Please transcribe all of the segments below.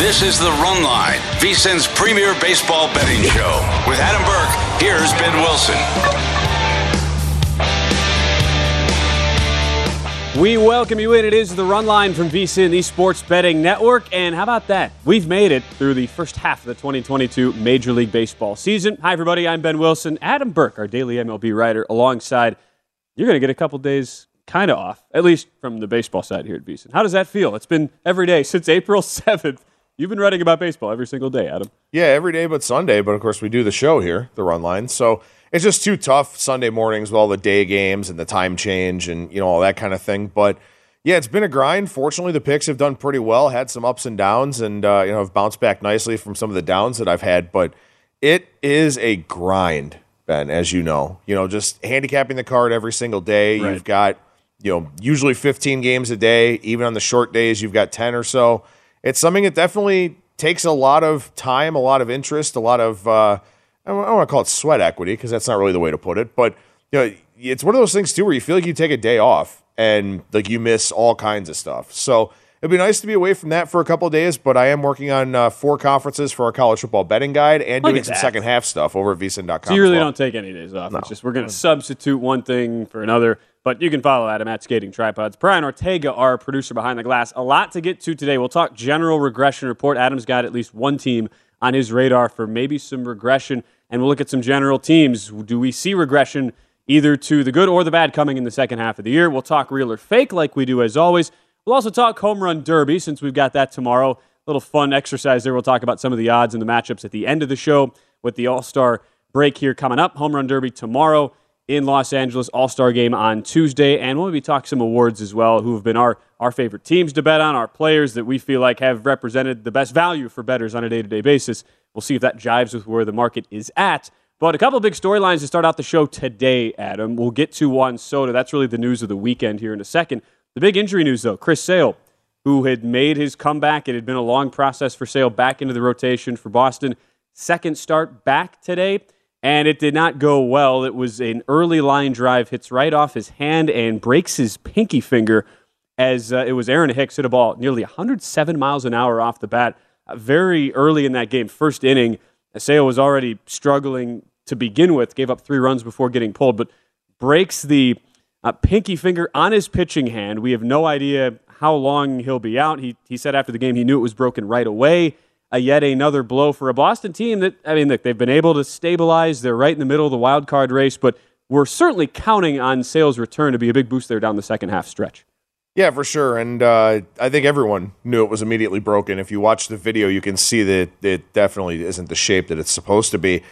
This is the Run Line, VSIN's premier baseball betting show. With Adam Burke, here's Ben Wilson. We welcome you in. It is the Run Line from VSIN, the Sports Betting Network. And how about that? We've made it through the first half of the 2022 Major League Baseball season. Hi, everybody. I'm Ben Wilson. Adam Burke, our daily MLB writer, alongside. You're going to get a couple days kind of off, at least from the baseball side here at VSIN. How does that feel? It's been every day since April 7th. You've been writing about baseball every single day, Adam. Yeah, every day but Sunday. But of course, we do the show here, the run line. So it's just too tough Sunday mornings with all the day games and the time change and you know all that kind of thing. But yeah, it's been a grind. Fortunately, the picks have done pretty well. Had some ups and downs, and uh, you know have bounced back nicely from some of the downs that I've had. But it is a grind, Ben, as you know. You know, just handicapping the card every single day. Right. You've got you know usually 15 games a day. Even on the short days, you've got 10 or so it's something that definitely takes a lot of time, a lot of interest, a lot of uh, I don't want to call it sweat equity because that's not really the way to put it, but you know, it's one of those things too where you feel like you take a day off and like you miss all kinds of stuff. So it'd be nice to be away from that for a couple of days, but I am working on uh, four conferences for our college football betting guide and Look doing some that. second half stuff over at vsin.com. So you really well. don't take any days off. It's just we're going to substitute one thing for another. But you can follow Adam at Skating Tripods. Brian Ortega, our producer behind the glass. A lot to get to today. We'll talk general regression report. Adam's got at least one team on his radar for maybe some regression, and we'll look at some general teams. Do we see regression either to the good or the bad coming in the second half of the year? We'll talk real or fake like we do as always. We'll also talk home run derby since we've got that tomorrow. A little fun exercise there. We'll talk about some of the odds and the matchups at the end of the show with the All Star break here coming up. Home run derby tomorrow in Los Angeles, All Star game on Tuesday, and we'll maybe talk some awards as well. Who have been our our favorite teams to bet on, our players that we feel like have represented the best value for bettors on a day to day basis. We'll see if that jives with where the market is at. But a couple of big storylines to start out the show today, Adam. We'll get to Juan Soto. That's really the news of the weekend here in a second. The big injury news, though, Chris Sale, who had made his comeback. It had been a long process for Sale back into the rotation for Boston. Second start back today, and it did not go well. It was an early line drive, hits right off his hand and breaks his pinky finger as uh, it was Aaron Hicks hit a ball nearly 107 miles an hour off the bat uh, very early in that game. First inning, Sale was already struggling to begin with, gave up three runs before getting pulled, but breaks the uh, pinky finger on his pitching hand. We have no idea how long he'll be out. He, he said after the game he knew it was broken right away. Uh, yet another blow for a Boston team that, I mean, look, they've been able to stabilize. They're right in the middle of the wild card race, but we're certainly counting on Sale's return to be a big boost there down the second half stretch. Yeah, for sure. And uh, I think everyone knew it was immediately broken. If you watch the video, you can see that it definitely isn't the shape that it's supposed to be.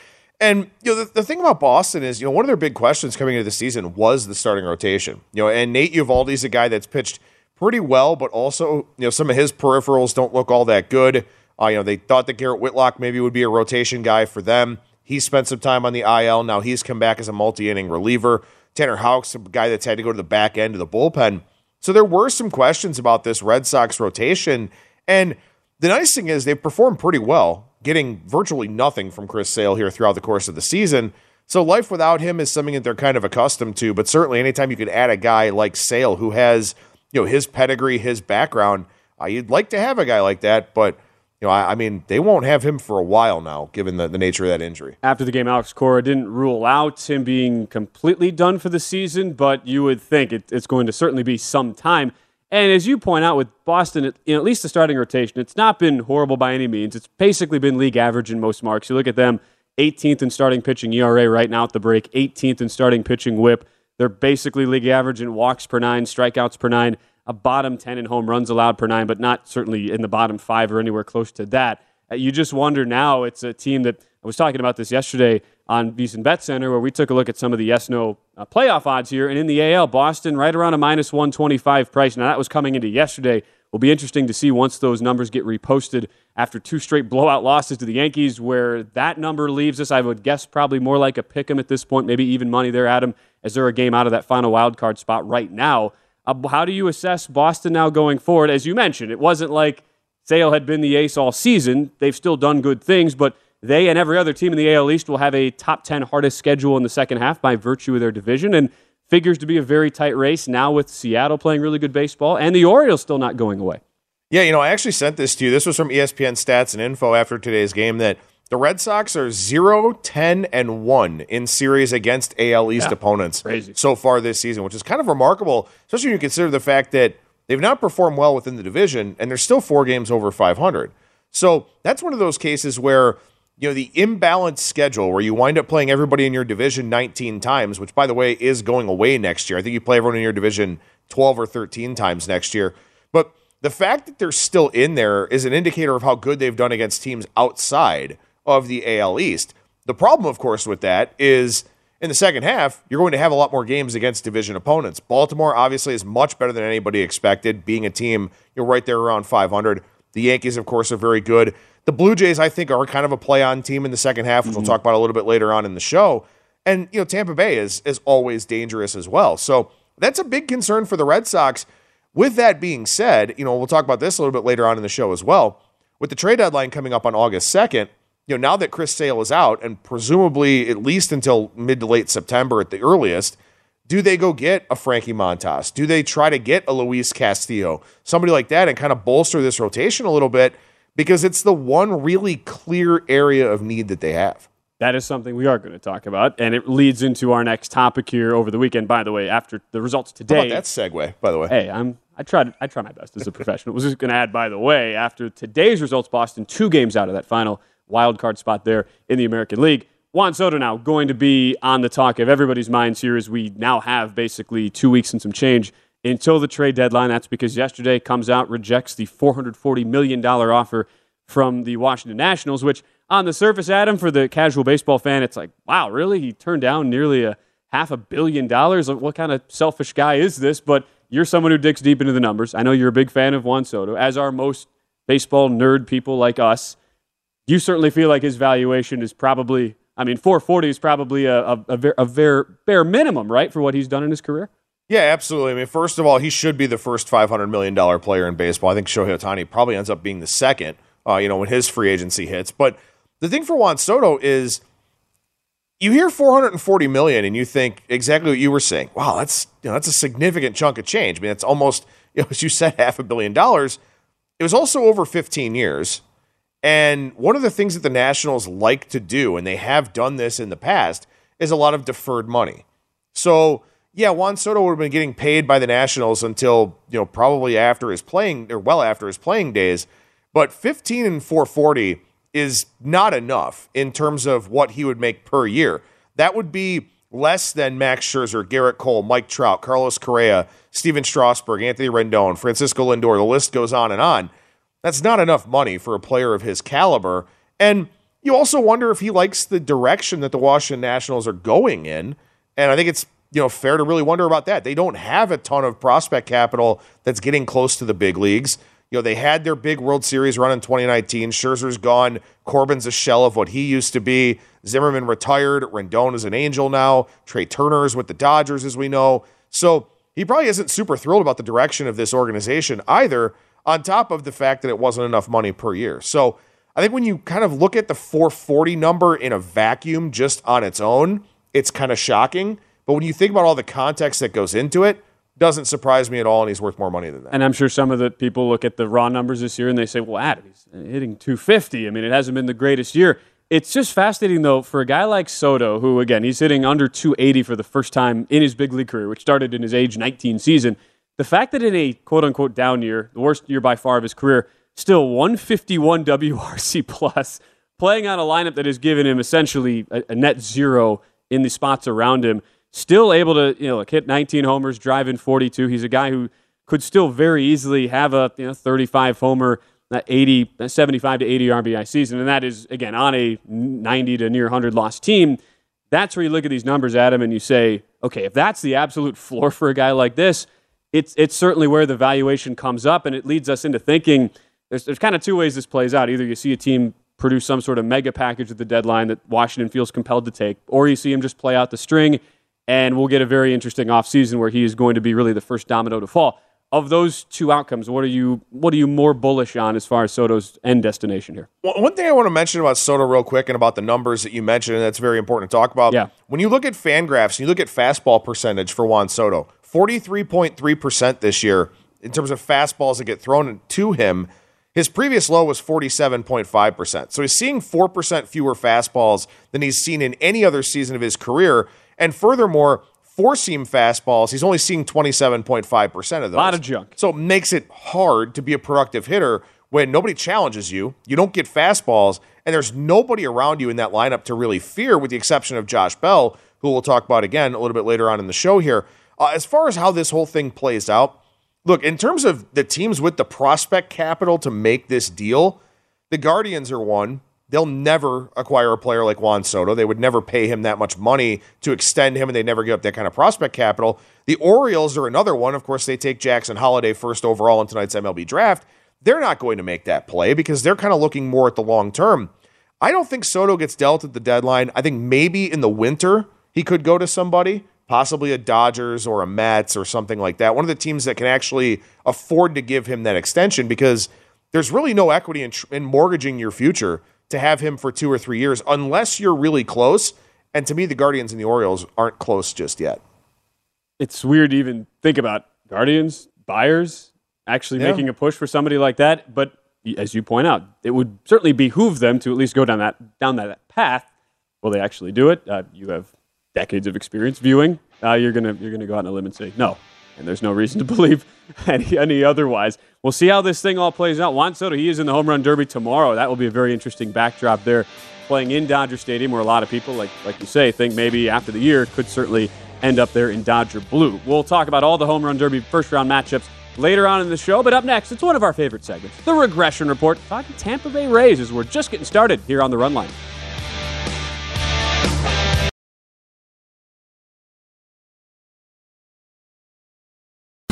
And you know, the, the thing about Boston is, you know, one of their big questions coming into the season was the starting rotation. You know, and Nate Eovaldi's a guy that's pitched pretty well, but also, you know, some of his peripherals don't look all that good. Uh, you know, they thought that Garrett Whitlock maybe would be a rotation guy for them. He spent some time on the IL. Now he's come back as a multi-inning reliever. Tanner Houck's a guy that's had to go to the back end of the bullpen. So there were some questions about this Red Sox rotation. And the nice thing is they've performed pretty well, getting virtually nothing from Chris Sale here throughout the course of the season. So life without him is something that they're kind of accustomed to. But certainly anytime you can add a guy like Sale who has, you know, his pedigree, his background, uh, you'd like to have a guy like that. But you know, I, I mean, they won't have him for a while now, given the, the nature of that injury. After the game, Alex Cora didn't rule out him being completely done for the season, but you would think it, it's going to certainly be some time. And as you point out with Boston, you know, at least the starting rotation, it's not been horrible by any means. It's basically been league average in most marks. You look at them, 18th in starting pitching ERA right now at the break, 18th in starting pitching whip. They're basically league average in walks per nine, strikeouts per nine, a bottom 10 in home runs allowed per nine, but not certainly in the bottom five or anywhere close to that. Uh, you just wonder now, it's a team that I was talking about this yesterday on VSIN Bet Center, where we took a look at some of the yes no uh, playoff odds here. And in the AL, Boston right around a minus 125 price. Now, that was coming into yesterday. Will be interesting to see once those numbers get reposted after two straight blowout losses to the Yankees, where that number leaves us. I would guess probably more like a pick 'em at this point, maybe even money there, Adam, as they're a game out of that final wild card spot right now. Uh, how do you assess Boston now going forward? As you mentioned, it wasn't like Sale had been the ace all season. They've still done good things, but they and every other team in the AL East will have a top 10 hardest schedule in the second half by virtue of their division and figures to be a very tight race now with Seattle playing really good baseball and the Orioles still not going away. Yeah, you know, I actually sent this to you. This was from ESPN Stats and Info after today's game that the Red Sox are 0, 10, and 1 in series against AL East Yeah, opponents crazy. so far this season, which is kind of remarkable, especially when you consider the fact that they've not performed well within the division and they're still four games over 500. So that's one of those cases where you know the imbalanced schedule where you wind up playing everybody in your division 19 times which by the way is going away next year i think you play everyone in your division 12 or 13 times next year but the fact that they're still in there is an indicator of how good they've done against teams outside of the al east the problem of course with that is in the second half you're going to have a lot more games against division opponents baltimore obviously is much better than anybody expected being a team you're right there around 500 the yankees of course are very good the Blue Jays, I think, are kind of a play on team in the second half, which we'll mm-hmm. talk about a little bit later on in the show. And, you know, Tampa Bay is, is always dangerous as well. So that's a big concern for the Red Sox. With that being said, you know, we'll talk about this a little bit later on in the show as well. With the trade deadline coming up on August 2nd, you know, now that Chris Sale is out and presumably at least until mid to late September at the earliest, do they go get a Frankie Montas? Do they try to get a Luis Castillo? Somebody like that and kind of bolster this rotation a little bit because it's the one really clear area of need that they have. That is something we are going to talk about, and it leads into our next topic here over the weekend. By the way, after the results How today, about that segue, by the way? Hey, I'm I tried I try my best as a professional. was just going to add, by the way, after today's results, Boston two games out of that final wild card spot there in the American League. Juan Soto now going to be on the talk of everybody's minds here as we now have basically two weeks and some change until the trade deadline. That's because yesterday comes out rejects the 440 million dollar offer from the Washington Nationals, which on the surface, Adam, for the casual baseball fan, it's like, wow, really? He turned down nearly a half a billion dollars. What kind of selfish guy is this? But you're someone who digs deep into the numbers. I know you're a big fan of Juan Soto, as are most baseball nerd people like us. You certainly feel like his valuation is probably, I mean, 440 is probably a, a, a, a bare minimum, right, for what he's done in his career? Yeah, absolutely. I mean, first of all, he should be the first $500 million player in baseball. I think Shohei Ohtani probably ends up being the second, uh, you know, when his free agency hits. But the thing for Juan Soto is you hear 440 million and you think exactly what you were saying. Wow, that's you know, that's a significant chunk of change. I mean, it's almost, you know, as you said, half a billion dollars. It was also over 15 years. And one of the things that the Nationals like to do, and they have done this in the past, is a lot of deferred money. So, yeah, Juan Soto would have been getting paid by the Nationals until, you know, probably after his playing, or well after his playing days. But 15 and 440 is not enough in terms of what he would make per year. That would be less than Max Scherzer, Gerrit Cole, Mike Trout, Carlos Correa, Stephen Strasburg, Anthony Rendon, Francisco Lindor. The list goes on and on. That's not enough money for a player of his caliber. And you also wonder if he likes the direction that the Washington Nationals are going in. And I think it's you know fair to really wonder about that. They don't have a ton of prospect capital that's getting close to the big leagues. You know, they had their big World Series run in 2019. Scherzer's gone. Corbin's a shell of what he used to be. Zimmerman retired. Rendon is an angel now. Trea Turner is with the Dodgers, as we know. So he probably isn't super thrilled about the direction of this organization either, on top of the fact that it wasn't enough money per year. So I think when you kind of look at the 440 number in a vacuum just on its own, it's kind of shocking. But when you think about all the context that goes into it, doesn't surprise me at all, and he's worth more money than that. And I'm sure some of the people look at the raw numbers this year and they say, well, Adam, he's hitting 250. I mean, it hasn't been the greatest year. It's just fascinating, though, for a guy like Soto, who, again, he's hitting under 280 for the first time in his big league career, which started in his age 19 season, the fact that in a quote unquote down year, the worst year by far of his career, still 151 WRC plus, playing on a lineup that has given him essentially a, a net zero in the spots around him, still able to you know like hit 19 homers, drive in 42. He's a guy who could still very easily have a you know 35 homer, uh, 80, uh, 75 to 80 RBI season, and that is again on a 90 to near 100 loss team. That's where you look at these numbers, Adam, and you say, okay, if that's the absolute floor for a guy like this, it's it's certainly where the valuation comes up, and it leads us into thinking. There's, there's kind of two ways this plays out. Either you see a team produce some sort of mega package at the deadline that Washington feels compelled to take, or you see him just play out the string, and we'll get a very interesting offseason where he is going to be really the first domino to fall of those two outcomes, what are you what are you more bullish on as far as Soto's end destination here? Well, one thing I want to mention about Soto real quick and about the numbers that you mentioned, and that's very important to talk about. Yeah. When you look at Fangraphs and you look at fastball percentage for Juan Soto, forty three point three percent this year in terms of fastballs that get thrown to him. His previous low was 47.5%. So he's seeing 4% fewer fastballs than he's seen in any other season of his career. And furthermore, four seam fastballs, he's only seeing 27.5% of those. A lot of junk. So it makes it hard to be a productive hitter when nobody challenges you, you don't get fastballs, and there's nobody around you in that lineup to really fear, with the exception of Josh Bell, who we'll talk about again a little bit later on in the show here. Uh, as far as how this whole thing plays out, look, in terms of the teams with the prospect capital to make this deal, the Guardians are one. They'll never acquire a player like Juan Soto. They would never pay him that much money to extend him, and they never give up that kind of prospect capital. The Orioles are another one. Of course, they take Jackson Holliday first overall in tonight's MLB draft. They're not going to make that play because they're kind of looking more at the long term. I don't think Soto gets dealt at the deadline. I think maybe in the winter he could go to somebody, possibly a Dodgers or a Mets or something like that. One of the teams that can actually afford to give him that extension because there's really no equity in, in mortgaging your future to have him for two or three years unless you're really close. And to me, the Guardians and the Orioles aren't close just yet. It's weird to even think about Guardians, buyers actually yeah. making a push for somebody like that. But as you point out, it would certainly behoove them to at least go down that down that path. Will they actually do it? Uh, you have decades of experience viewing. Uh, you're gonna you're gonna go out on a limb and say no and there's no reason to believe any, any otherwise. We'll see how this thing all plays out. Juan Soto, he is in the home run derby tomorrow. That will be a very interesting backdrop there, playing in Dodger Stadium, where a lot of people, like like you say, think maybe after the year could certainly end up there in Dodger blue. We'll talk about all the home run derby first round matchups later on in the show. But up next, it's one of our favorite segments, the regression report. Talking Tampa Bay Rays as we're just getting started here on the Run Line.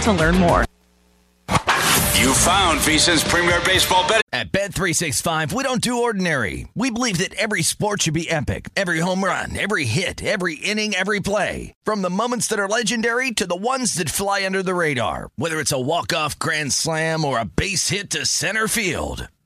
To learn more. You found VSIN's premier baseball bet. At Bet365, we don't do ordinary. We believe that every sport should be epic. Every home run, every hit, every inning, every play. From the moments that are legendary to the ones that fly under the radar. Whether it's a walk-off grand slam or a base hit to center field.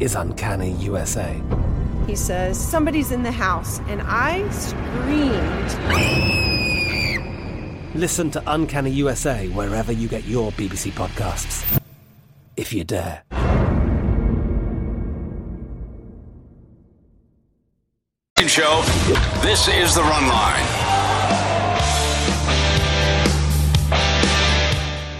is Uncanny USA he says, Somebody's in the house. And I screamed. Listen to Uncanny USA wherever you get your BBC podcasts, if you dare. Show. This is the Run Line.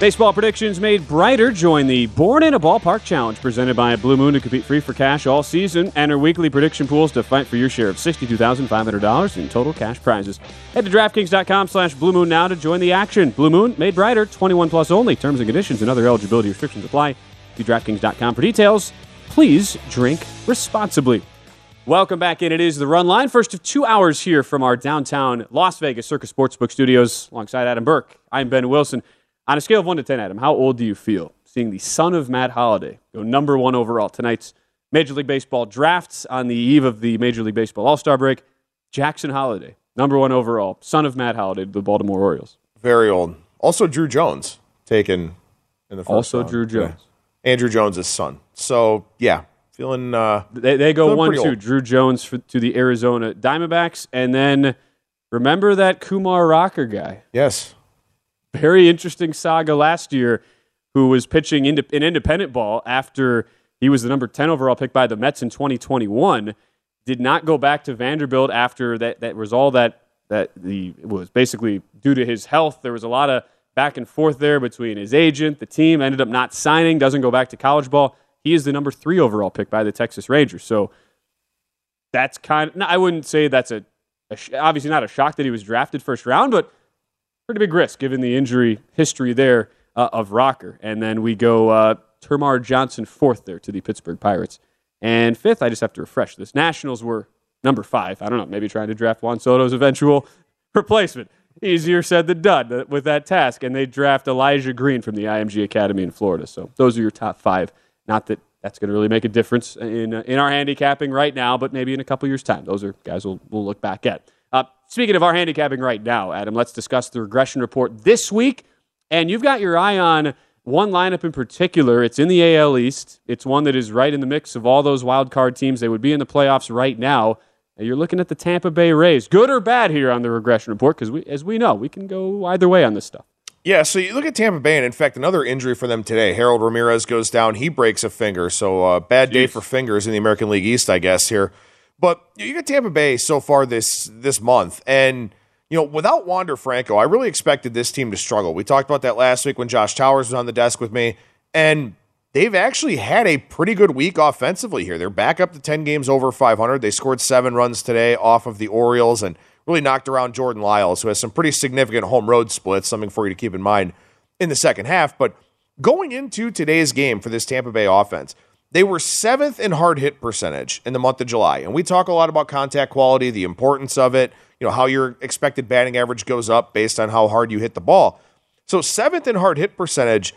Baseball predictions made brighter. Join the Born in a Ballpark Challenge presented by Blue Moon to compete free for cash all season. Enter weekly prediction pools to fight for your share of $62,500 in total cash prizes. Head to DraftKings.com slash Blue Moon now to join the action. Blue Moon made brighter, 21 plus only. Terms and conditions and other eligibility restrictions apply. See DraftKings.com for details. Please drink responsibly. Welcome back in. It is the Run Line. First of two hours here from our downtown Las Vegas Circa Sportsbook studios alongside Adam Burke. I'm Ben Wilson. On a scale of 1 to 10, Adam, how old do you feel seeing the son of Matt Holliday go number one overall tonight's Major League Baseball drafts on the eve of the Major League Baseball All Star break? Jackson Holliday, number one overall, son of Matt Holliday, the Baltimore Orioles. Very old. Also, Drew Jones taken in the first Also, round. Drew Jones. Yeah. Andruw Jones' son. So yeah, feeling. Uh, They, they go Feeling one two. old. Drew Jones for, to the Arizona Diamondbacks, and then remember that Kumar Rocker guy. yes. Very interesting saga last year, who was pitching in independent ball after he was the number ten overall pick by the Mets in 2021. Did not go back to Vanderbilt after that. That was all that that the was basically due to his health. There was a lot of back and forth there between his agent, the team. Ended up not signing. Doesn't go back to college ball. He is the number three overall pick by the Texas Rangers. So that's kind of, I wouldn't say that's a, a obviously not a shock that he was drafted first round, but pretty big risk given the injury history there uh, of Rocker. And then we go uh, Termarr Johnson fourth there to the Pittsburgh Pirates. And fifth, I just have to refresh this. Nationals were number five. I don't know, maybe trying to draft Juan Soto's eventual replacement. Easier said than done uh, with that task. And they draft Elijah Green from the IMG Academy in Florida. So those are your top five. Not that that's going to really make a difference in, uh, in our handicapping right now, but maybe in a couple years' time. Those are guys we'll, we'll look back at. Uh, speaking of our handicapping right now, Adam, let's discuss the regression report this week. And you've got your eye on one lineup in particular. It's in the AL East. It's one that is right in the mix of all those wild card teams. They would be in the playoffs right now. And you're looking at the Tampa Bay Rays. Good or bad here on the regression report? Because we, as we know, we can go either way on this stuff. Yeah, so you look at Tampa Bay, and in fact, another injury for them today. Harold Ramirez goes down; he breaks a finger. So uh, bad day for fingers in the American League East, I guess here. But you got Tampa Bay so far this this month, and you know without Wander Franco, I really expected this team to struggle. We talked about that last week when Josh Towers was on the desk with me, and they've actually had a pretty good week offensively here. They're back up to ten games over 500. They scored seven runs today off of the Orioles and really knocked around Jordan Lyles, who has some pretty significant home road splits, something for you to keep in mind in the second half. But going into today's game for this Tampa Bay offense, they were seventh in hard hit percentage in the month of July. And we talk a lot about contact quality, the importance of it, you know, how your expected batting average goes up based on how hard you hit the ball. So seventh in hard hit percentage,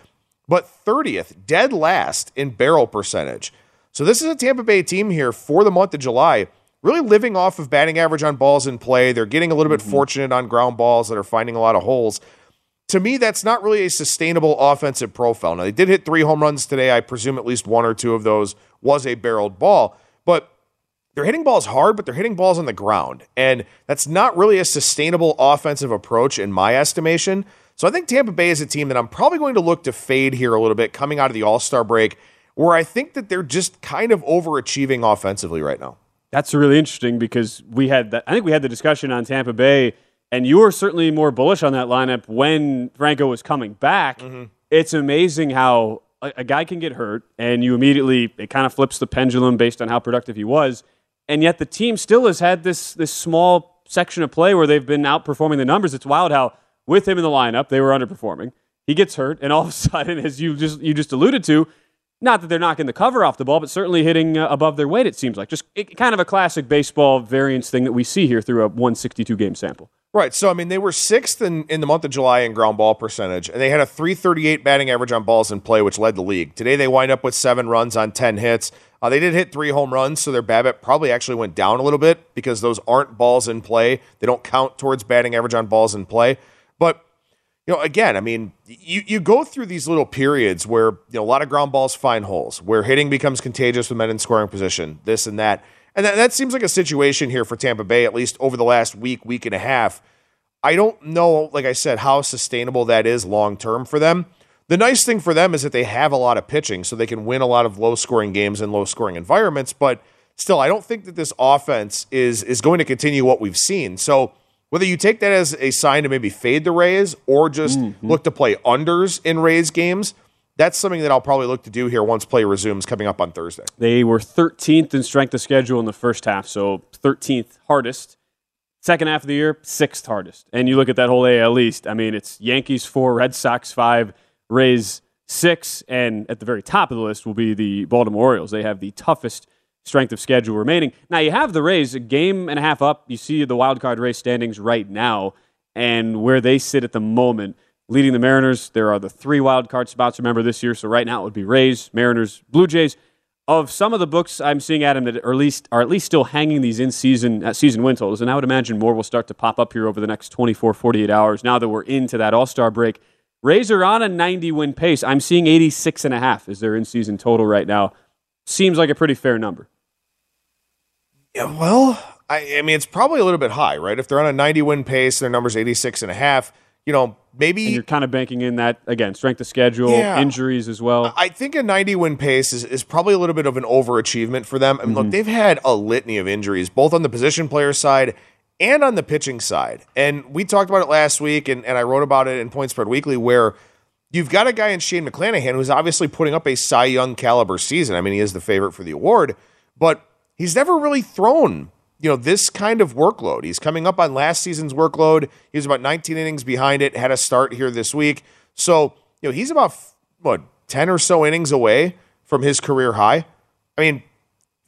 but 30th, dead last in barrel percentage. So this is a Tampa Bay team here for the month of July, really living off of batting average on balls in play. They're getting a little bit mm-hmm. fortunate on ground balls that are finding a lot of holes. To me, that's not really a sustainable offensive profile. Now, they did hit three home runs today. I presume at least one or two of those was a barreled ball, but they're hitting balls hard, but they're hitting balls on the ground. And that's not really a sustainable offensive approach in my estimation. So I think Tampa Bay is a team that I'm probably going to look to fade here a little bit coming out of the All Star break, where I think that they're just kind of overachieving offensively right now. That's really interesting because we had that. I think we had the discussion on Tampa Bay, and you were certainly more bullish on that lineup when Franco was coming back. Mm-hmm. It's amazing how a, a guy can get hurt, and you immediately it kind of flips the pendulum based on how productive he was, and yet the team still has had this this small section of play where they've been outperforming the numbers. It's wild how with him in the lineup they were underperforming. He gets hurt, and all of a sudden, as you just you just alluded to, not that they're knocking the cover off the ball, but certainly hitting uh, above their weight. It seems like just it, kind of a classic baseball variance thing that we see here through a 162 game sample. Right. So, I mean, they were sixth in, in the month of July in ground ball percentage, and they had a 338 batting average on balls in play, which led the league. Today, they wind up with seven runs on 10 hits. Uh, they did hit three home runs, so their BABIP probably actually went down a little bit because those aren't balls in play. They don't count towards batting average on balls in play. You know, again, I mean, you, you go through these little periods where you know a lot of ground balls find holes, where hitting becomes contagious with men in scoring position, this and that, and that, that seems like a situation here for Tampa Bay, at least over the last week, week and a half. I don't know, like I said, how sustainable that is long term for them. The nice thing for them is that they have a lot of pitching, so they can win a lot of low scoring games in low scoring environments. But still, I don't think that this offense is is going to continue what we've seen. So whether you take that as a sign to maybe fade the Rays or just mm-hmm. look to play unders in Rays games, that's something that I'll probably look to do here once play resumes coming up on Thursday. They were 13th in strength of schedule in the first half, so 13th hardest. Second half of the year, sixth hardest. And you look at that whole AL East. I mean, it's Yankees four, Red Sox five, Rays six, and at the very top of the list will be the Baltimore Orioles. They have the toughest strength of schedule remaining. Now you have the Rays a game and a half up. You see the wild card race standings right now, and where they sit at the moment. Leading the Mariners, there are the three wild card spots. Remember this year, so right now it would be Rays, Mariners, Blue Jays. Of some of the books I'm seeing, Adam, that are at least are at least still hanging these in season uh, season win totals, and I would imagine more will start to pop up here over the next 24, 48 hours. Now that we're into that All Star break, Rays are on a 90 win pace. I'm seeing 86 and a half is their in season total right now. Seems like a pretty fair number. Yeah, well, I, I mean, it's probably a little bit high, right? If they're on a 90 win pace, their number's 86 and a half, you know, maybe. And you're kind of banking in that, again, strength of schedule, yeah, injuries as well. I think a 90 win pace is, is probably a little bit of an overachievement for them. I mean, mm-hmm. look, they've had a litany of injuries, both on the position player side and on the pitching side. And we talked about it last week, and, and I wrote about it in Point Spread Weekly, where you've got a guy in Shane McClanahan who's obviously putting up a Cy Young caliber season. I mean, he is the favorite for the award, but he's never really thrown you know this kind of workload. He's coming up on last season's workload. He was about 19 innings behind it. Had a start here this week, so you know he's about what 10 or so innings away from his career high. I mean,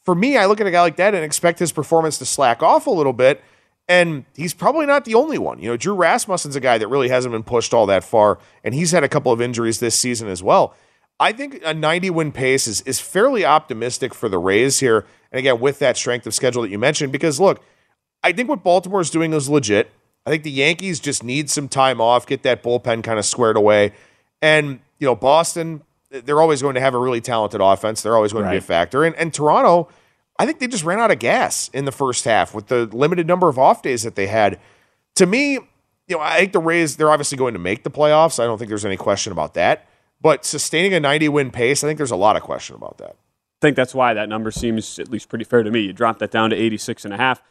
for me, I look at a guy like that and expect his performance to slack off a little bit. And he's probably not the only one. You know, Drew Rasmussen's a guy that really hasn't been pushed all that far, and he's had a couple of injuries this season as well. I think a 90 win pace is, is fairly optimistic for the Rays here. And again, with that strength of schedule that you mentioned, because look, I think what Baltimore is doing is legit. I think the Yankees just need some time off, get that bullpen kind of squared away. And, you know, Boston, they're always going to have a really talented offense. They're always going right. to be a factor. And, and Toronto, I think they just ran out of gas in the first half with the limited number of off days that they had. To me, you know, I think the Rays, they're obviously going to make the playoffs. I don't think there's any question about that. But sustaining a 90 win pace, I think there's a lot of question about that. I think that's why that number seems at least pretty fair to me. You drop that down to 86 and a half.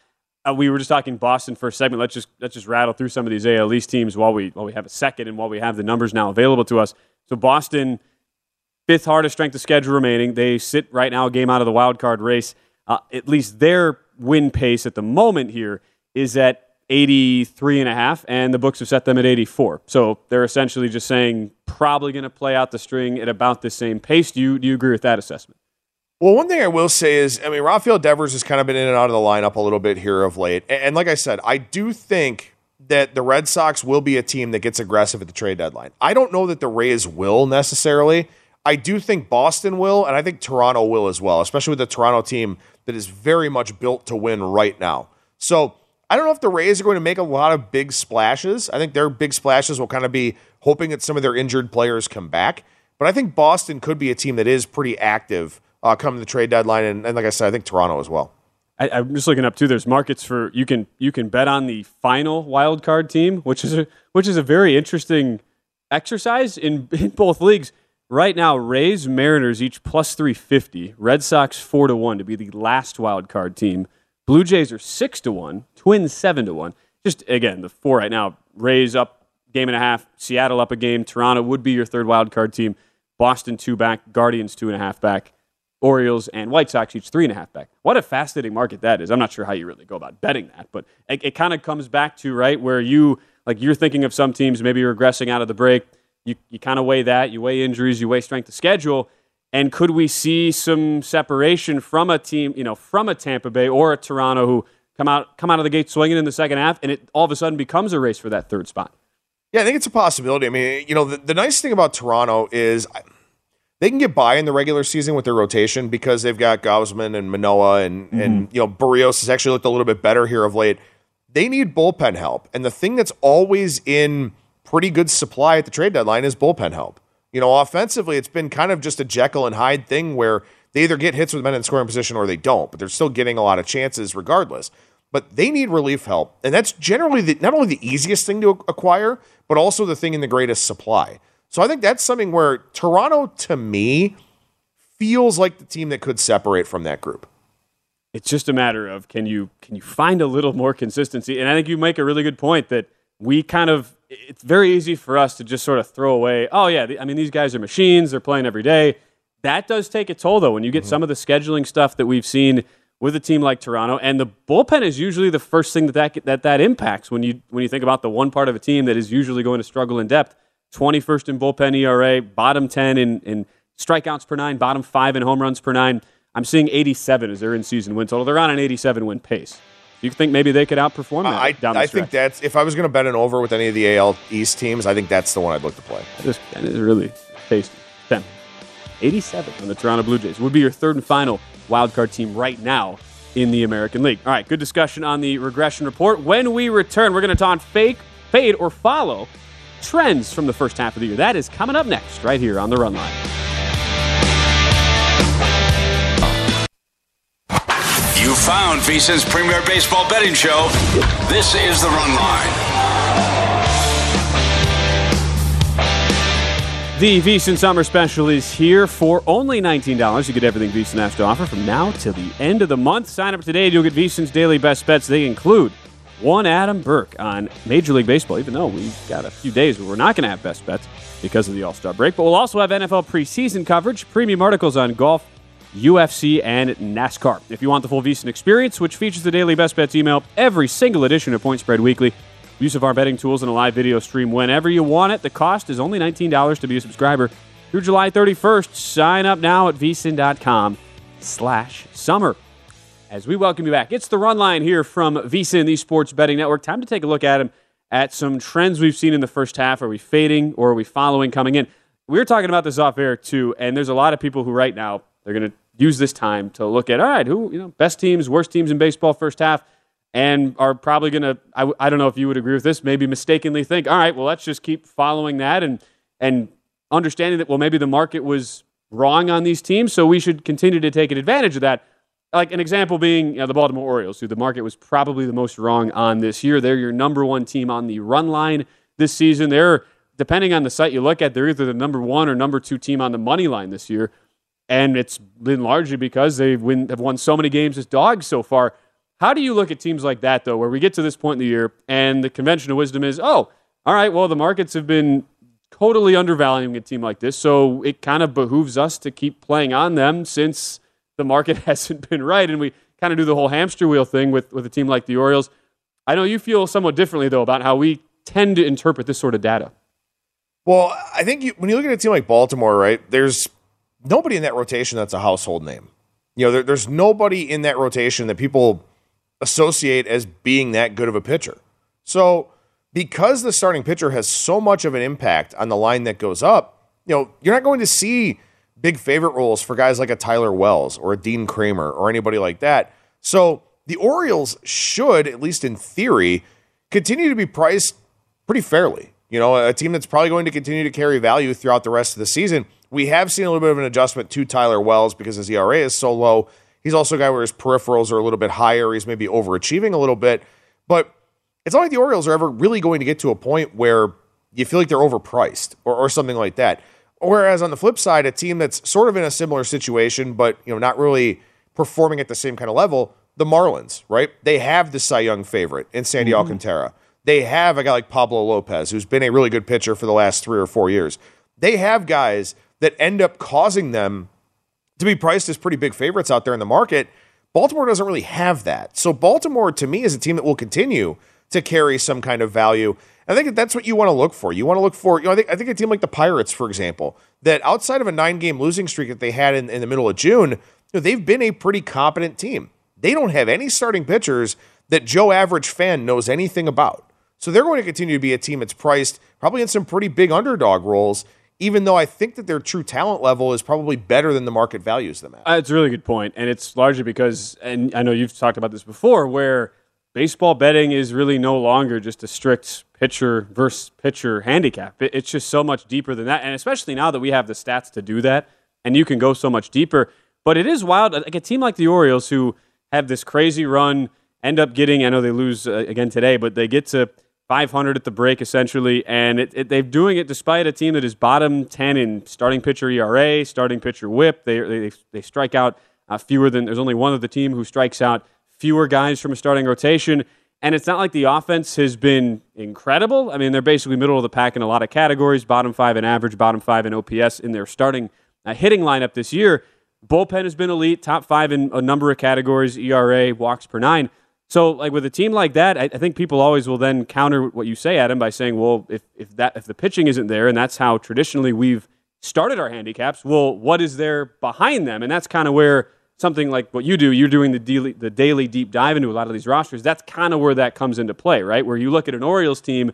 Uh, we were just talking Boston for a segment. Let's just let's just rattle through some of these AL East teams while we while we have a second and while we have the numbers now available to us. So Boston, fifth hardest strength of schedule remaining. They sit right now a game out of the wild card race uh, at least their win pace at the moment here is at 83 and a half and the books have set them at 84 so they're essentially just saying probably going to play out the string at about the same pace do you, do you agree with that assessment well, one thing I will say is, I mean, Rafael Devers has kind of been in and out of the lineup a little bit here of late. And like I said, I do think that the Red Sox will be a team that gets aggressive at the trade deadline. I don't know that the Rays will necessarily. I do think Boston will, and I think Toronto will as well, especially with the Toronto team that is very much built to win right now. So I don't know if the Rays are going to make a lot of big splashes. I think their big splashes will kind of be hoping that some of their injured players come back. But I think Boston could be a team that is pretty active uh, come the trade deadline, and, and like I said, I think Toronto as well. I, am just looking up too. There's markets for you can you can bet on the final wild card team, which is a which is a very interesting exercise in in both leagues. Right now, Rays, Mariners each plus 350. Red Sox 4 to 1 to be the last wild card team. Blue Jays are 6 to 1. Twins 7 to 1. Just again, the four right now. Rays up game and a half. Seattle up a game. Toronto would be your third wild card team. Boston two back. Guardians two and a half back. Orioles and White Sox each three and a half back. What a fascinating market that is. I'm not sure how you really go about betting that, but it, it kind of comes back to right where you like you're thinking of some teams maybe regressing out of the break you, you kind of weigh that, you weigh injuries, you weigh strength of schedule. And could we see some separation from a team, you know, from a Tampa Bay or a Toronto who come out come out of the gate swinging in the second half, and it all of a sudden becomes a race for that third spot? Yeah, I think it's a possibility. I mean, you know, the, the nice thing about Toronto is they can get by in the regular season with their rotation because they've got Gausman and Manoah and mm-hmm. and you know Berrios has actually looked a little bit better here of late. They need bullpen help, and the thing that's always in pretty good supply at the trade deadline is bullpen help. You know, offensively, it's been kind of just a Jekyll and Hyde thing where they either get hits with men in scoring position or they don't, but they're still getting a lot of chances regardless. But they need relief help, and that's generally the, not only the easiest thing to acquire, but also the thing in the greatest supply. So I think that's something where Toronto, to me, feels like the team that could separate from that group. It's just a matter of can you can you find a little more consistency, and I think you make a really good point that we kind of it's very easy for us to just sort of throw away. Oh yeah, I mean these guys are machines; they're playing every day. That does take a toll, though, when you get mm-hmm. some of the scheduling stuff that we've seen with a team like Toronto, and the bullpen is usually the first thing that that that, that impacts when you when you think about the one part of a team that is usually going to struggle in depth. Twenty first in bullpen ERA, bottom ten in in strikeouts per nine, bottom five in home runs per nine. I'm seeing 87 as their in season win total. They're on an 87 win pace you think maybe they could outperform that? I, down the I think that's if I was going to bet an over with any of the AL East teams, I think that's the one I'd look to play. That is, that is really tasty. 10. 87 on the Toronto Blue Jays would be your third and final wildcard team right now in the American League. All right, good discussion on the regression report. When we return, we're going to talk fake, fade, or follow trends from the first half of the year. That is coming up next, right here on the Run Line. You found VSIN's premier baseball betting show. This is the Run Line. The VSIN Summer Special is here for only $19. You get everything VSIN has to offer from now till the end of the month. Sign up today. And you'll get VSIN's daily best bets. They include one Adam Burke on Major League Baseball, even though we've got a few days where we're not going to have best bets because of the All Star break. But we'll also have NFL preseason coverage, premium articles on golf, UFC, and NASCAR. If you want the full VSIN experience, which features the daily best bets email, every single edition of Point Spread Weekly, Use of our betting tools and a live video stream whenever you want it. The cost is only $19 to be a subscriber through July 31st. Sign up now at vsin.com slash summer. As we welcome you back, it's the run line here from VSIN, the Sports Betting Network. Time to take a look at them at some trends we've seen in the first half. Are we fading or are we following coming in? We were talking about this off air too, and there's a lot of people who right now they're going to use this time to look at all right, who you know, best teams, worst teams in baseball first half and are probably going to I, I don't know if you would agree with this maybe mistakenly think all right well let's just keep following that and and understanding that well maybe the market was wrong on these teams so we should continue to take advantage of that like an example being you know, the baltimore orioles who the market was probably the most wrong on this year. They're your number one team on the run line this season. They're depending on the site you look at they're either the number one or number two team on the money line this year. And it's been largely because they win, have won so many games as dogs so far. How do you look at teams like that, though, where we get to this point in the year and the conventional wisdom is, oh, all right, well, the markets have been totally undervaluing a team like this, so it kind of behooves us to keep playing on them since the market hasn't been right. And we kind of do the whole hamster wheel thing with, with a team like the Orioles. I know you feel somewhat differently, though, about how we tend to interpret this sort of data. Well, I think you, when you look at a team like Baltimore, right, there's nobody in that rotation that's a household name. You know, there, there's nobody in that rotation that people associate as being that good of a pitcher. So, because the starting pitcher has so much of an impact on the line that goes up, you know, you're not going to see big favorite roles for guys like a Tyler Wells or a Dean Kremer or anybody like that. So, the Orioles should, at least in theory, continue to be priced pretty fairly. You know, a team that's probably going to continue to carry value throughout the rest of the season. We have seen a little bit of an adjustment to Tyler Wells because his ERA is so low He's also a guy where his peripherals are a little bit higher. He's maybe overachieving a little bit. But it's not like the Orioles are ever really going to get to a point where you feel like they're overpriced or, or something like that. Whereas on the flip side, a team that's sort of in a similar situation, but you know, not really performing at the same kind of level, the Marlins, right? They have the Cy Young favorite in Sandy mm-hmm. Alcantara. They have a guy like Pablo Lopez, who's been a really good pitcher for the last three or four years. They have guys that end up causing them to be priced as pretty big favorites out there in the market. Baltimore doesn't really have that. So Baltimore to me is a team that will continue to carry some kind of value. I think that's what you want to look for. You want to look for, you know, I think I think a team like the Pirates, for example, that outside of a nine game losing streak that they had in, in the middle of June, you know, they've been a pretty competent team. They don't have any starting pitchers that Joe average fan knows anything about. So they're going to continue to be a team that's priced probably in some pretty big underdog roles even though I think that their true talent level is probably better than the market values them at. Uh, it's a really good point, and it's largely because, and I know you've talked about this before, where baseball betting is really no longer just a strict pitcher versus pitcher handicap. It's just so much deeper than that, and especially now that we have the stats to do that, and you can go so much deeper. But it is wild, like a team like the Orioles who have this crazy run, end up getting. I know they lose uh, again today, but they get to 500 at the break essentially, and it, it, they're doing it despite a team that is bottom 10 in starting pitcher ERA, starting pitcher WHIP. They they, they strike out uh, fewer than there's only one of the team who strikes out fewer guys from a starting rotation. And it's not like the offense has been incredible. I mean, they're basically middle of the pack in a lot of categories, bottom five in average, bottom five in OPS in their starting uh, hitting lineup this year. Bullpen has been elite, top five in a number of categories, ERA, walks per nine. So, like with a team like that, I, I, think people always will then counter what you say, Adam, by saying, "Well, if if that if the pitching isn't there, and that's how traditionally we've started our handicaps, well, what is there behind them?" And that's kind of where something like what you do, you're doing the daily, the daily deep dive into a lot of these rosters. That's kind of where that comes into play, right? Where you look at an Orioles team,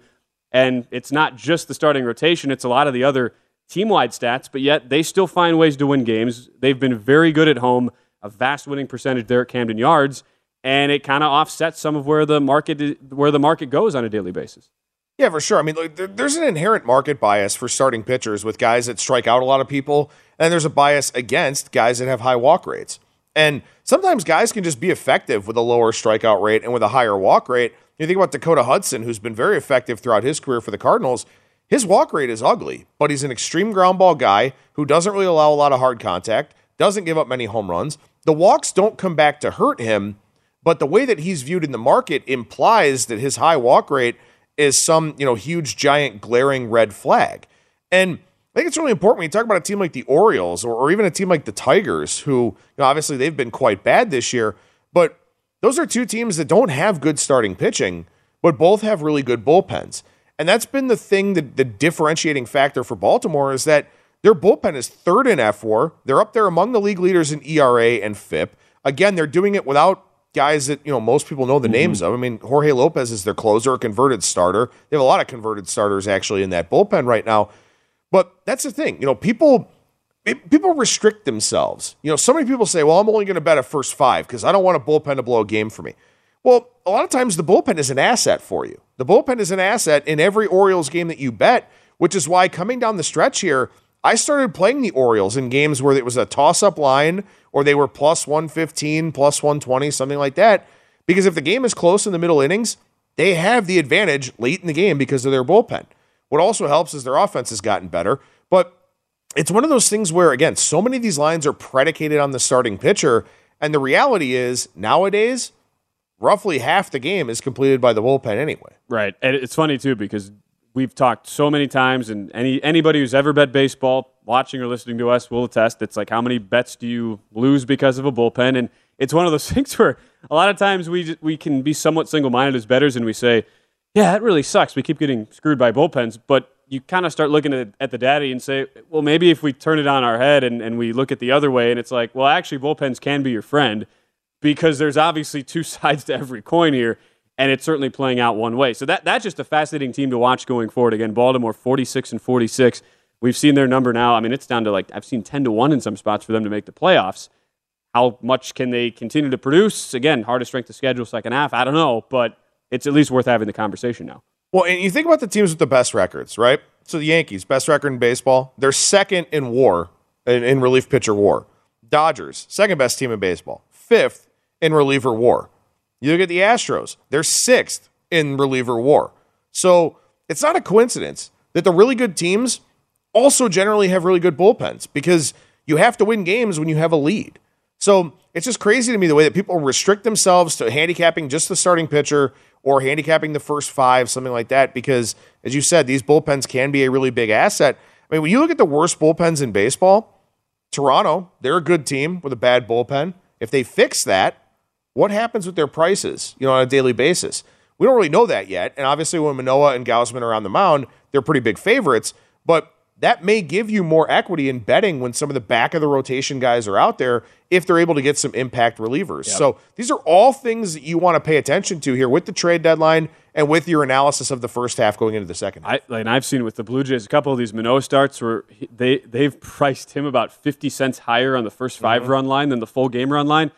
and it's not just the starting rotation; it's a lot of the other team wide stats, but yet they still find ways to win games. They've been very good at home, a vast winning percentage there at Camden Yards and it kind of offsets some of where the market where the market goes on a daily basis. Yeah, for sure. I mean, there's an inherent market bias for starting pitchers with guys that strike out a lot of people, and there's a bias against guys that have high walk rates. And sometimes guys can just be effective with a lower strikeout rate and with a higher walk rate. You think about Dakota Hudson, who's been very effective throughout his career for the Cardinals. His walk rate is ugly, but he's an extreme ground ball guy who doesn't really allow a lot of hard contact, doesn't give up many home runs. The walks don't come back to hurt him, but the way that he's viewed in the market implies that his high walk rate is some, you know, huge, giant, glaring red flag. And I think it's really important when you talk about a team like the Orioles or, or even a team like the Tigers, who you know, obviously they've been quite bad this year, but those are two teams that don't have good starting pitching, but both have really good bullpens. And that's been the thing that the differentiating factor for Baltimore is that their bullpen is third in fWAR. They're up there among the league leaders in ERA and FIP. Again, they're doing it without guys that you know most people know the mm-hmm. names of. I mean, Jorge Lopez is their closer, a converted starter. They have a lot of converted starters actually in that bullpen right now. But that's the thing, you know, people people restrict themselves. You know, so many people say, "Well, I'm only going to bet a first five because I don't want a bullpen to blow a game for me." Well, a lot of times the bullpen is an asset for you. The bullpen is an asset in every Orioles game that you bet, which is why coming down the stretch here, I started playing the Orioles in games where it was a toss-up line or they were plus 115, plus 120, something like that. Because if the game is close in the middle innings, they have the advantage late in the game because of their bullpen. What also helps is their offense has gotten better. But it's one of those things where, again, so many of these lines are predicated on the starting pitcher. And the reality is, nowadays, roughly half the game is completed by the bullpen anyway. Right. And it's funny, too, because we've talked so many times, and any anybody who's ever bet baseball, watching or listening to us, will attest. It's like how many bets do you lose because of a bullpen? And it's one of those things where a lot of times we we can be somewhat single minded as betters, and we say, "Yeah, that really sucks. We keep getting screwed by bullpens." But you kind of start looking at, at the data and say, well, maybe if we turn it on our head and, and we look at the other way, and it's like, well, actually, bullpens can be your friend because there's obviously two sides to every coin here and it's certainly playing out one way. So that that's just a fascinating team to watch going forward. Again, Baltimore 46 and 46. We've seen their number now. I mean, it's down to like I've seen 10 to 1 in some spots for them to make the playoffs. How much can they continue to produce? Again, hardest strength of schedule second half. I don't know, but it's at least worth having the conversation now. Well, and you think about the teams with the best records, right? So the Yankees, best record in baseball. They're second in WAR, in, in relief pitcher WAR. Dodgers, second best team in baseball. Fifth in reliever WAR. You look at the Astros, they're sixth in reliever WAR. So it's not a coincidence that the really good teams also generally have really good bullpens because you have to win games when you have a lead. So it's just crazy to me the way that people restrict themselves to handicapping just the starting pitcher or handicapping the first five, something like that. Because as you said, these bullpens can be a really big asset. I mean, when you look at the worst bullpens in baseball, Toronto, they're a good team with a bad bullpen. If they fix that, what happens with their prices, you know, on a daily basis? We don't really know that yet. And obviously, when Manoah and Gausman are on the mound, they're pretty big favorites. But that may give you more equity in betting when some of the back of the rotation guys are out there if they're able to get some impact relievers. Yep. So these are all things that you want to pay attention to here with the trade deadline and with your analysis of the first half going into the second. I, and I've seen with the Blue Jays a couple of these Manoah starts where they they've priced him about fifty cents higher on the first 5 mm-hmm. run line than the full game run line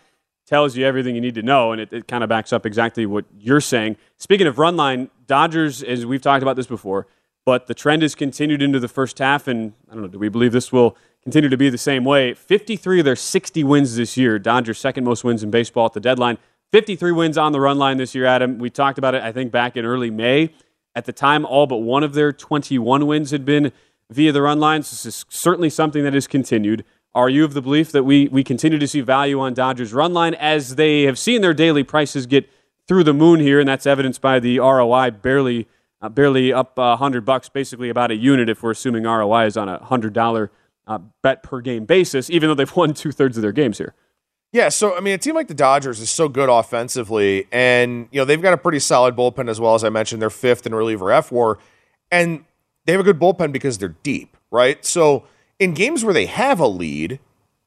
tells you everything you need to know, and it, it kind of backs up exactly what you're saying. Speaking of run line, Dodgers, as we've talked about this before, but the trend has continued into the first half, and I don't know, do we believe this will continue to be the same way? 53 of their 60 wins this year. Dodgers' second most wins in baseball at the deadline. 53 wins on the run line this year, Adam. We talked about it, I think, back in early May. At the time, all but one of their 21 wins had been via the run lines. This is certainly something that has continued. Are you of the belief that we, we continue to see value on Dodgers run line as they have seen their daily prices get through the moon here, and that's evidenced by the ROI barely uh, barely up a hundred bucks, basically about a unit if we're assuming ROI is on a hundred dollar uh, bet per game basis, even though they've won two thirds of their games here. Yeah, so I mean, a team like the Dodgers is so good offensively, and you know they've got a pretty solid bullpen as well as I mentioned. They're fifth in reliever fWAR, and they have a good bullpen because they're deep, right? So in games where they have a lead,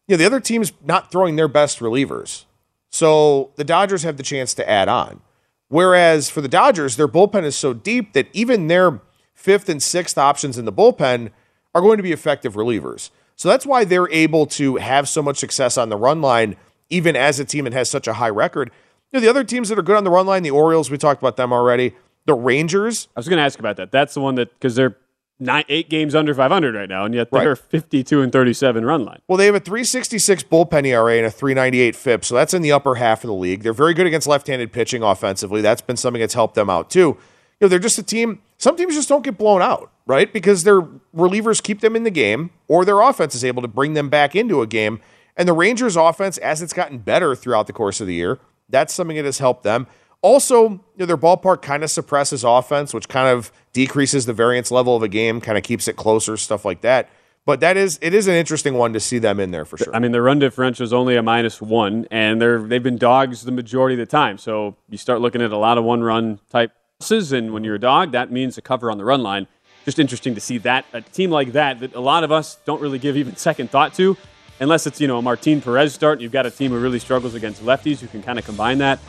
you know, the other team's not throwing their best relievers. So the Dodgers have the chance to add on. Whereas for the Dodgers, their bullpen is so deep that even their fifth and sixth options in the bullpen are going to be effective relievers. So that's why they're able to have so much success on the run line, even as a team that has such a high record. You know, the other teams that are good on the run line, the Orioles, we talked about them already. The Rangers. I was going to ask about that. That's the one that because they're nine, eight games under 500 right now, and yet they're Right. 52 and 37 run line. Well, they have a 366 bullpen ERA and a 398 FIP, so that's in the upper half of the league. They're very good against left-handed pitching offensively. That's been something that's helped them out too. You know, they're just a team. Some teams just don't get blown out, right? Because their relievers keep them in the game, or their offense is able to bring them back into a game. And the Rangers' offense, as it's gotten better throughout the course of the year, that's something that has helped them. Also, you know, their ballpark kind of suppresses offense, which kind of decreases the variance level of a game, kind of keeps it closer, stuff like that. But that is it is an interesting one to see them in there for sure. I mean, their run differential is only a minus one, and they're they've been dogs the majority of the time. So you start looking at a lot of one run type losses, and when you're a dog, that means a cover on the run line. Just interesting to see that a team like that that a lot of us don't really give even second thought to, unless it's you know a Martin Perez start. And you've got a team who really struggles against lefties You can kind of combine that.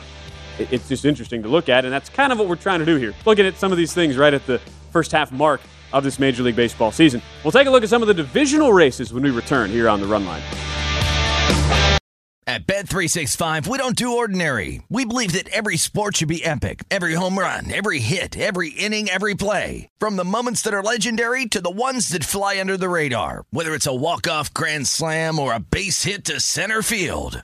It- It's just interesting to look at, and that's kind of what we're trying to do here. Looking at some of these things right at the first half mark of this Major League Baseball season. We'll take a look at some of the divisional races when we return here on the Run Line. At Bet365, we don't do ordinary. We believe that every sport should be epic. Every home run, every hit, every inning, every play. From the moments that are legendary to the ones that fly under the radar. Whether it's a walk-off grand slam or a base hit to center field.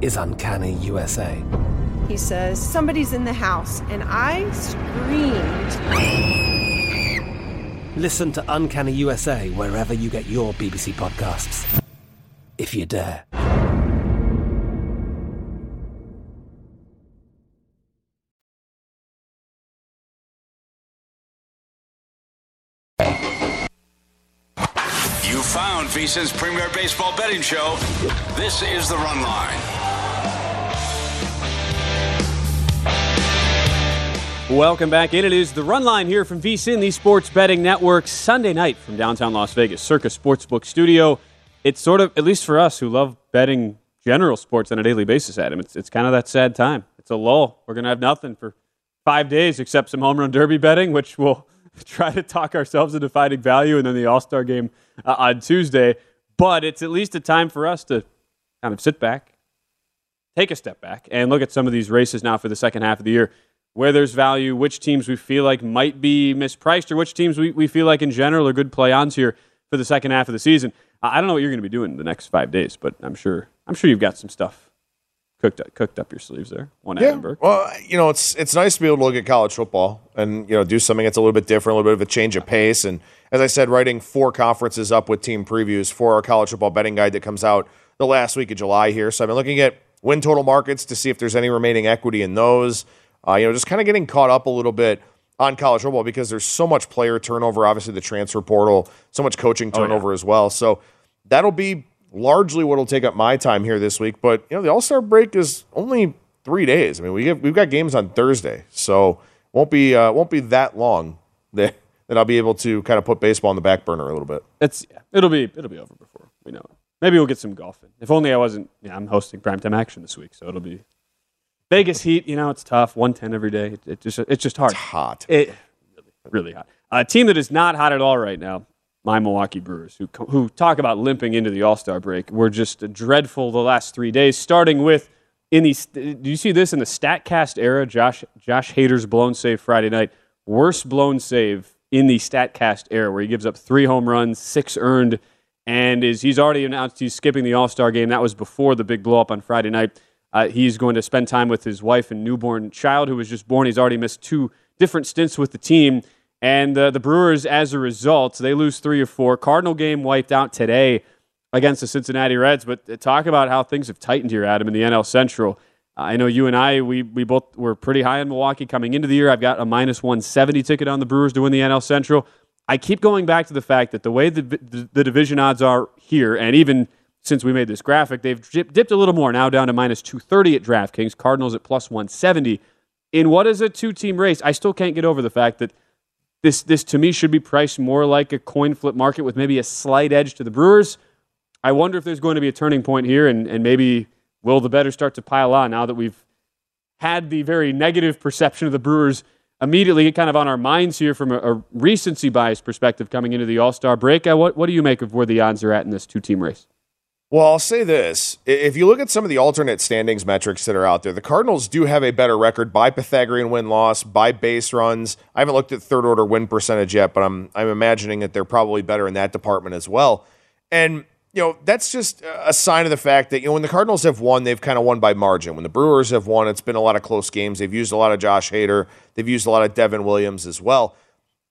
is Uncanny USA. He says, Somebody's in the house. And I screamed. Listen to Uncanny USA wherever you get your BBC podcasts, if you dare. You found VSIN's premier baseball betting show. This is the Run Line. Welcome back in. It is the run line here from VSIN, the Sports Betting Network, Sunday night from downtown Las Vegas, Circa Sportsbook Studio. It's sort of, at least for us who love betting general sports on a daily basis, Adam, it's, it's kind of that sad time. It's a lull. We're going to have nothing for five days except some home run derby betting, which we'll try to talk ourselves into finding value, and then the All Star game uh, on Tuesday. But it's at least a time for us to kind of sit back, take a step back and look at some of these races now for the second half of the year where there's value, which teams we feel like might be mispriced, or which teams we, we feel like in general are good play ons here for the second half of the season. I don't know what you're going to be doing the next five days, but I'm sure I'm sure you've got some stuff cooked up, cooked up your sleeves there. One Yeah. Burke. Well, you know, it's it's nice to be able to look at college football and you know do something that's a little bit different, a little bit of a change of pace. And as I said, writing four conferences up with team previews for our college football betting guide that comes out the last week of July here. So I've been looking at win total markets to see if there's any remaining equity in those. Uh, you know, just kind of getting caught up a little bit on college football because there's so much player turnover. Obviously, the transfer portal, so much coaching Oh, yeah. turnover as well. So that'll be largely what will take up my time here this week. But you know, the All Star break is only three days. I mean, we we've got games on Thursday, so won't be uh, won't be that long that that I'll be able to kind of put baseball on the back burner a little bit. It's yeah, it'll be it'll be over before we know it. Maybe we'll get some golf in. If only I wasn't. Yeah, I'm hosting primetime action this week, so it'll be Vegas heat. You know, it's tough. 110 every day. It, it just it's just hard. It's hot. It really, really hot. A team that is not hot at all right now. My Milwaukee Brewers, who who talk about limping into the All Star break, were just dreadful the last three days. Starting with in the do you see this in the Statcast era? Josh Josh Hader's blown save Friday night, worst blown save in the Statcast era, where he gives up three home runs, six earned, and is he's already announced he's skipping the All Star game. That was before the big blow up on Friday night. Uh, he's going to spend time with his wife and newborn child, who was just born. He's already missed two different stints with the team. And uh, the Brewers, as a result, they lose three or four. Cardinal game wiped out today against the Cincinnati Reds. But uh, talk about how things have tightened here, Adam, in the NL Central. I know you and I, we, we both were pretty high on Milwaukee coming into the year. I've got a minus 170 ticket on the Brewers to win the NL Central. I keep going back to the fact that the way the, the, the division odds are here, and even since we made this graphic, they've dipped a little more, now down to minus 230 at DraftKings, Cardinals at plus 170. in what is a two team race, I still can't get over the fact that this, this to me should be priced more like a coin flip market with maybe a slight edge to the Brewers. I wonder if there's going to be a turning point here and, and maybe will the better start to pile on now that we've had the very negative perception of the Brewers immediately kind of on our minds here from a, a recency bias perspective coming into the All Star break. Uh, what, what do you make of where the odds are at in this two team race? Well, I'll say this. If you look at some of the alternate standings metrics that are out there, the Cardinals do have a better record by Pythagorean win loss, by base runs. I haven't looked at third order win percentage yet, but I'm I'm imagining that they're probably better in that department as well. And you know, that's just a sign of the fact that, you know, when the Cardinals have won, they've kind of won by margin. When the Brewers have won, it's been a lot of close games. They've used a lot of Josh Hader, they've used a lot of Devin Williams as well.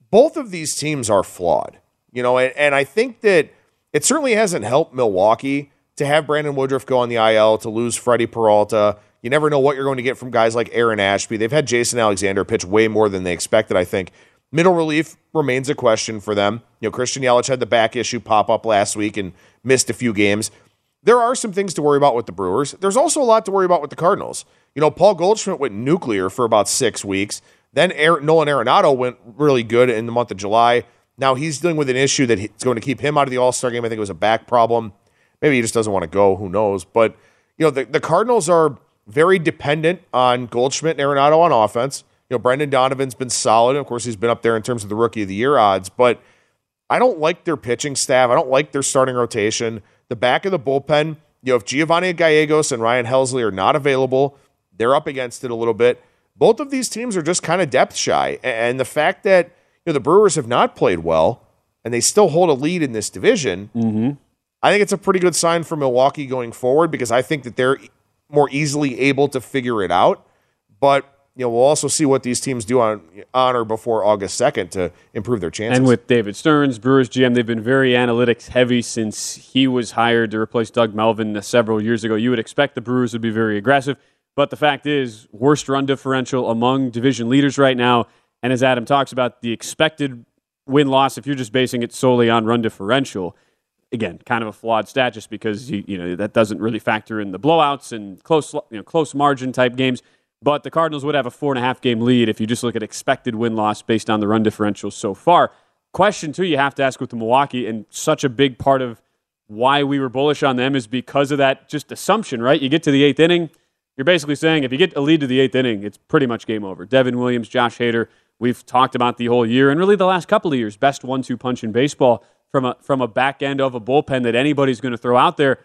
Both of these teams are flawed, you know, and, and I think that it certainly hasn't helped Milwaukee to have Brandon Woodruff go on the IL, to lose Freddie Peralta. You never know what you're going to get from guys like Aaron Ashby. They've had Jason Alexander pitch way more than they expected, I think. Middle relief remains a question for them. You know, Christian Yelich had the back issue pop up last week and missed a few games. There are some things to worry about with the Brewers. There's also a lot to worry about with the Cardinals. You know, Paul Goldschmidt went nuclear for about six weeks. Then Aaron, Nolan Arenado went really good in the month of July. Now he's dealing with an issue that is going to keep him out of the All Star game. I think it was a back problem. Maybe he just doesn't want to go. Who knows? But you know, the, the Cardinals are very dependent on Goldschmidt and Arenado on offense. You know, Brendan Donovan's been solid. Of course, he's been up there in terms of the rookie of the year odds, but I don't like their pitching staff. I don't like their starting rotation. The back of the bullpen, you know, if Giovanni Gallegos and Ryan Helsley are not available, they're up against it a little bit. Both of these teams are just kind of depth shy. And the fact that, you know, the Brewers have not played well and they still hold a lead in this division, mm-hmm. I think it's a pretty good sign for Milwaukee going forward because I think that they're more easily able to figure it out. But you know, we'll also see what these teams do on or before August second to improve their chances. And with David Stearns, Brewers GM, they've been very analytics heavy since he was hired to replace Doug Melvin several years ago. You would expect the Brewers would be very aggressive, but the fact is, worst run differential among division leaders right now. And as Adam talks about, the expected win loss, if you're just basing it solely on run differential, again, kind of a flawed stat, just because you, you know that doesn't really factor in the blowouts and close you know close margin type games. But the Cardinals would have a four and a half game lead if you just look at expected win loss based on the run differential so far. Question two, you have to ask with the Milwaukee, and such a big part of why we were bullish on them is because of that just assumption, right? You get to the eighth inning, you're basically saying if you get a lead to the eighth inning, it's pretty much game over. Devin Williams, Josh Hader, we've talked about the whole year and really the last couple of years, best one two punch in baseball from a from a back end of a bullpen that anybody's going to throw out there.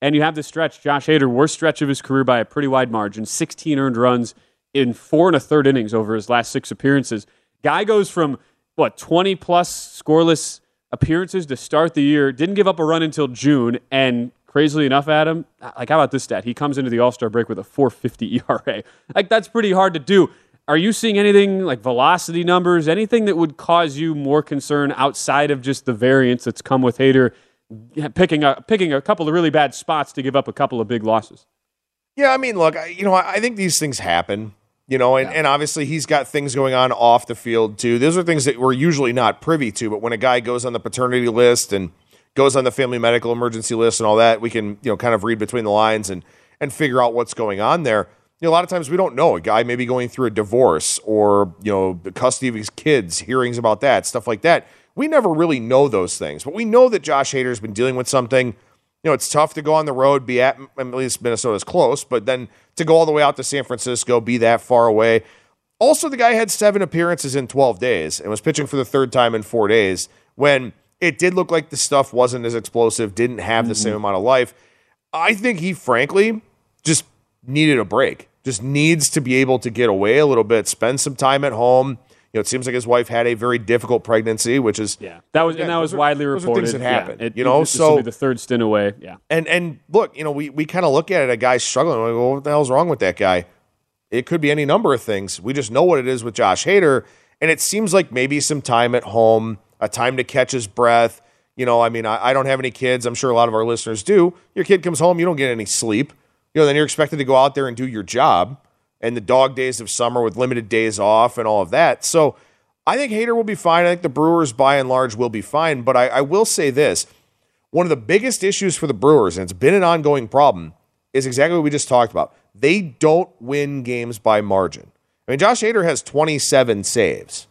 And you have this stretch, Josh Hader, worst stretch of his career by a pretty wide margin, 16 earned runs in four and a third innings over his last six appearances. Guy goes from, what, 20 plus scoreless appearances to start the year, didn't give up a run until June, and crazily enough, Adam, like how about this stat? He comes into the All Star break with a 450 ERA. Like that's pretty hard to do. Are you seeing anything like velocity numbers, anything that would cause you more concern outside of just the variance that's come with Hader picking a picking a couple of really bad spots to give up a couple of big losses. Yeah, I mean, look, you know, I think these things happen. You know, and, yeah. and obviously he's got things going on off the field too. Those are things that we're usually not privy to. But when a guy goes on the paternity list and goes on the family medical emergency list and all that, we can you know kind of read between the lines and and figure out what's going on there. You know, a lot of times we don't know a guy maybe going through a divorce or you know the custody of his kids, hearings about that, stuff like that we never really know those things, but we know that Josh Hader's been dealing with something. You know, it's tough to go on the road, be at at least Minnesota's close, but then to go all the way out to San Francisco, be that far away. Also, the guy had seven appearances in 12 days and was pitching for the third time in four days when it did look like the stuff wasn't as explosive, didn't have the mm-hmm. same amount of life. I think he, frankly, just needed a break, just needs to be able to get away a little bit, spend some time at home you know, it seems like his wife had a very difficult pregnancy, which is yeah, that was and that was widely are, reported. things that happen, yeah, it, you know. So the third stint away, yeah. And and look, you know, we we kind of look at it, a guy struggling. We go, what the hell's wrong with that guy? It could be any number of things. We just know what it is with Josh Hader, and it seems like maybe some time at home, a time to catch his breath. You know, I mean, I, I don't have any kids. I'm sure a lot of our listeners do. Your kid comes home, you don't get any sleep. You know, then you're expected to go out there and do your job and the dog days of summer with limited days off and all of that. So I think Hader will be fine. I think the Brewers, by and large, will be fine. But I, I will say this one of the biggest issues for the Brewers, and it's been an ongoing problem, is exactly what we just talked about. They don't win games by margin. I mean, Josh Hader has 27 saves.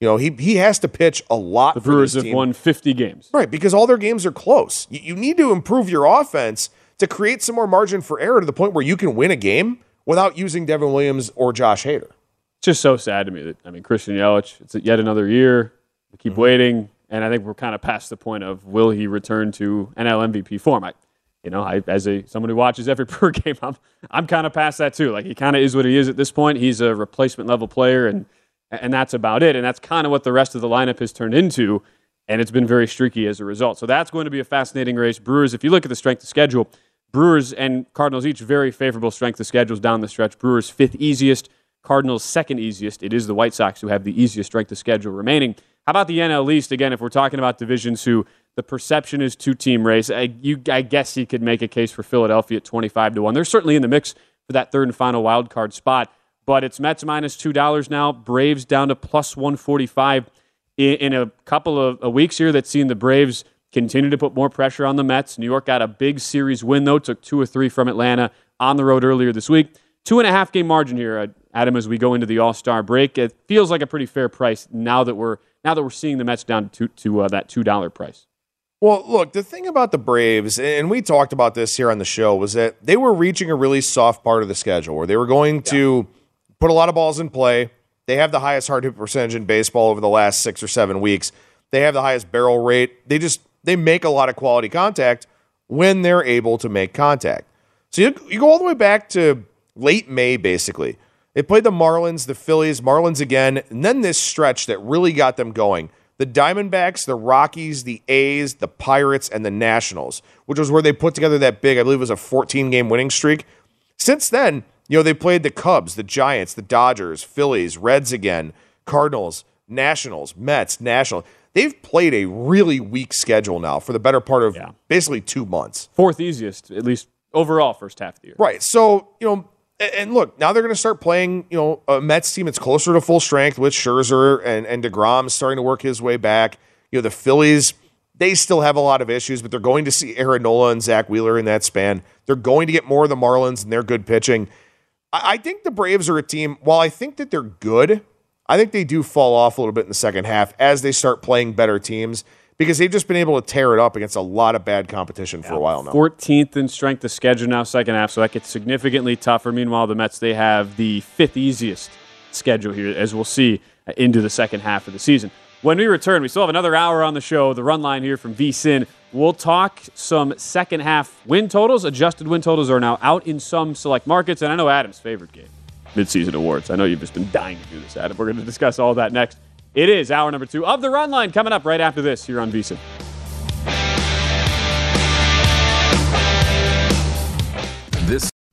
You know, he he has to pitch a lot. The for Brewers have team. won 50 games. Right, because all their games are close. You, you need to improve your offense to create some more margin for error to the point where you can win a game without using Devin Williams or Josh Hader. It's just so sad to me that I mean Christian Yelich. It's yet another year. We keep mm-hmm. waiting, and I think we're kind of past the point of will he return to NL MVP form. I, you know, I, as a someone who watches every Brewer game, I'm I'm kind of past that too. Like he kind of is what he is at this point. He's a replacement level player, and and that's about it. And that's kind of what the rest of the lineup has turned into. And it's been very streaky as a result. So that's going to be a fascinating race. Brewers, if you look at the strength of schedule, Brewers and Cardinals each very favorable strength of schedules down the stretch. Brewers fifth easiest, Cardinals second easiest. It is the White Sox who have the easiest strength of schedule remaining. How about the NL East? Again, if we're talking about divisions who the perception is two team race, I, you, I guess you could make a case for Philadelphia at 25 to 1. They're certainly in the mix for that third and final wild card spot, but it's Mets minus $2 now, Braves down to plus 145 in, in a couple of weeks here that's seen the Braves continue to put more pressure on the Mets. New York got a big series win, though, took two or three from Atlanta on the road earlier this week. Two and a half game margin here, uh, Adam, as we go into the All Star break. It feels like a pretty fair price now that we're now that we're seeing the Mets down to, to uh, that two dollar price. Well, look, the thing about the Braves, and we talked about this here on the show, was that they were reaching a really soft part of the schedule where they were going to put a lot of balls in play. They have the highest hard hit percentage in baseball over the last six or seven weeks. They have the highest barrel rate. They just they make a lot of quality contact when they're able to make contact. So you, you go all the way back to late May, basically. They played the Marlins, the Phillies, Marlins again, and then this stretch that really got them going. The Diamondbacks, the Rockies, the A's, the Pirates, and the Nationals, which was where they put together that big, I believe it was a 14 game winning streak. Since then, you know, they played the Cubs, the Giants, the Dodgers, Phillies, Reds again, Cardinals, Nationals, Mets, National. They've played a really weak schedule now for the better part of Yeah. basically two months. Fourth easiest, at least overall, first half of the year. Right. So, you know, and look, now they're going to start playing, you know, a Mets team that's closer to full strength with Scherzer and, and DeGrom starting to work his way back. You know, the Phillies, they still have a lot of issues, but they're going to see Aaron Nola and Zack Wheeler in that span. They're going to get more of the Marlins and their good pitching. I, I think the Braves are a team, while I think that they're good, I think they do fall off a little bit in the second half as they start playing better teams because they've just been able to tear it up against a lot of bad competition for a while now. 14th in strength of schedule now, second half, so that gets significantly tougher. Meanwhile, the Mets, they have the fifth easiest schedule here, as we'll see uh, into the second half of the season. When we return, we still have another hour on the show, the run line here from VSIN. We'll talk some second half win totals. Adjusted win totals are now out in some select markets, and I know Adam's favorite game, midseason awards. I know you've just been dying to do this, Adam. We're going to discuss all that next. It is hour number two of the run line coming up right after this here on VSIN.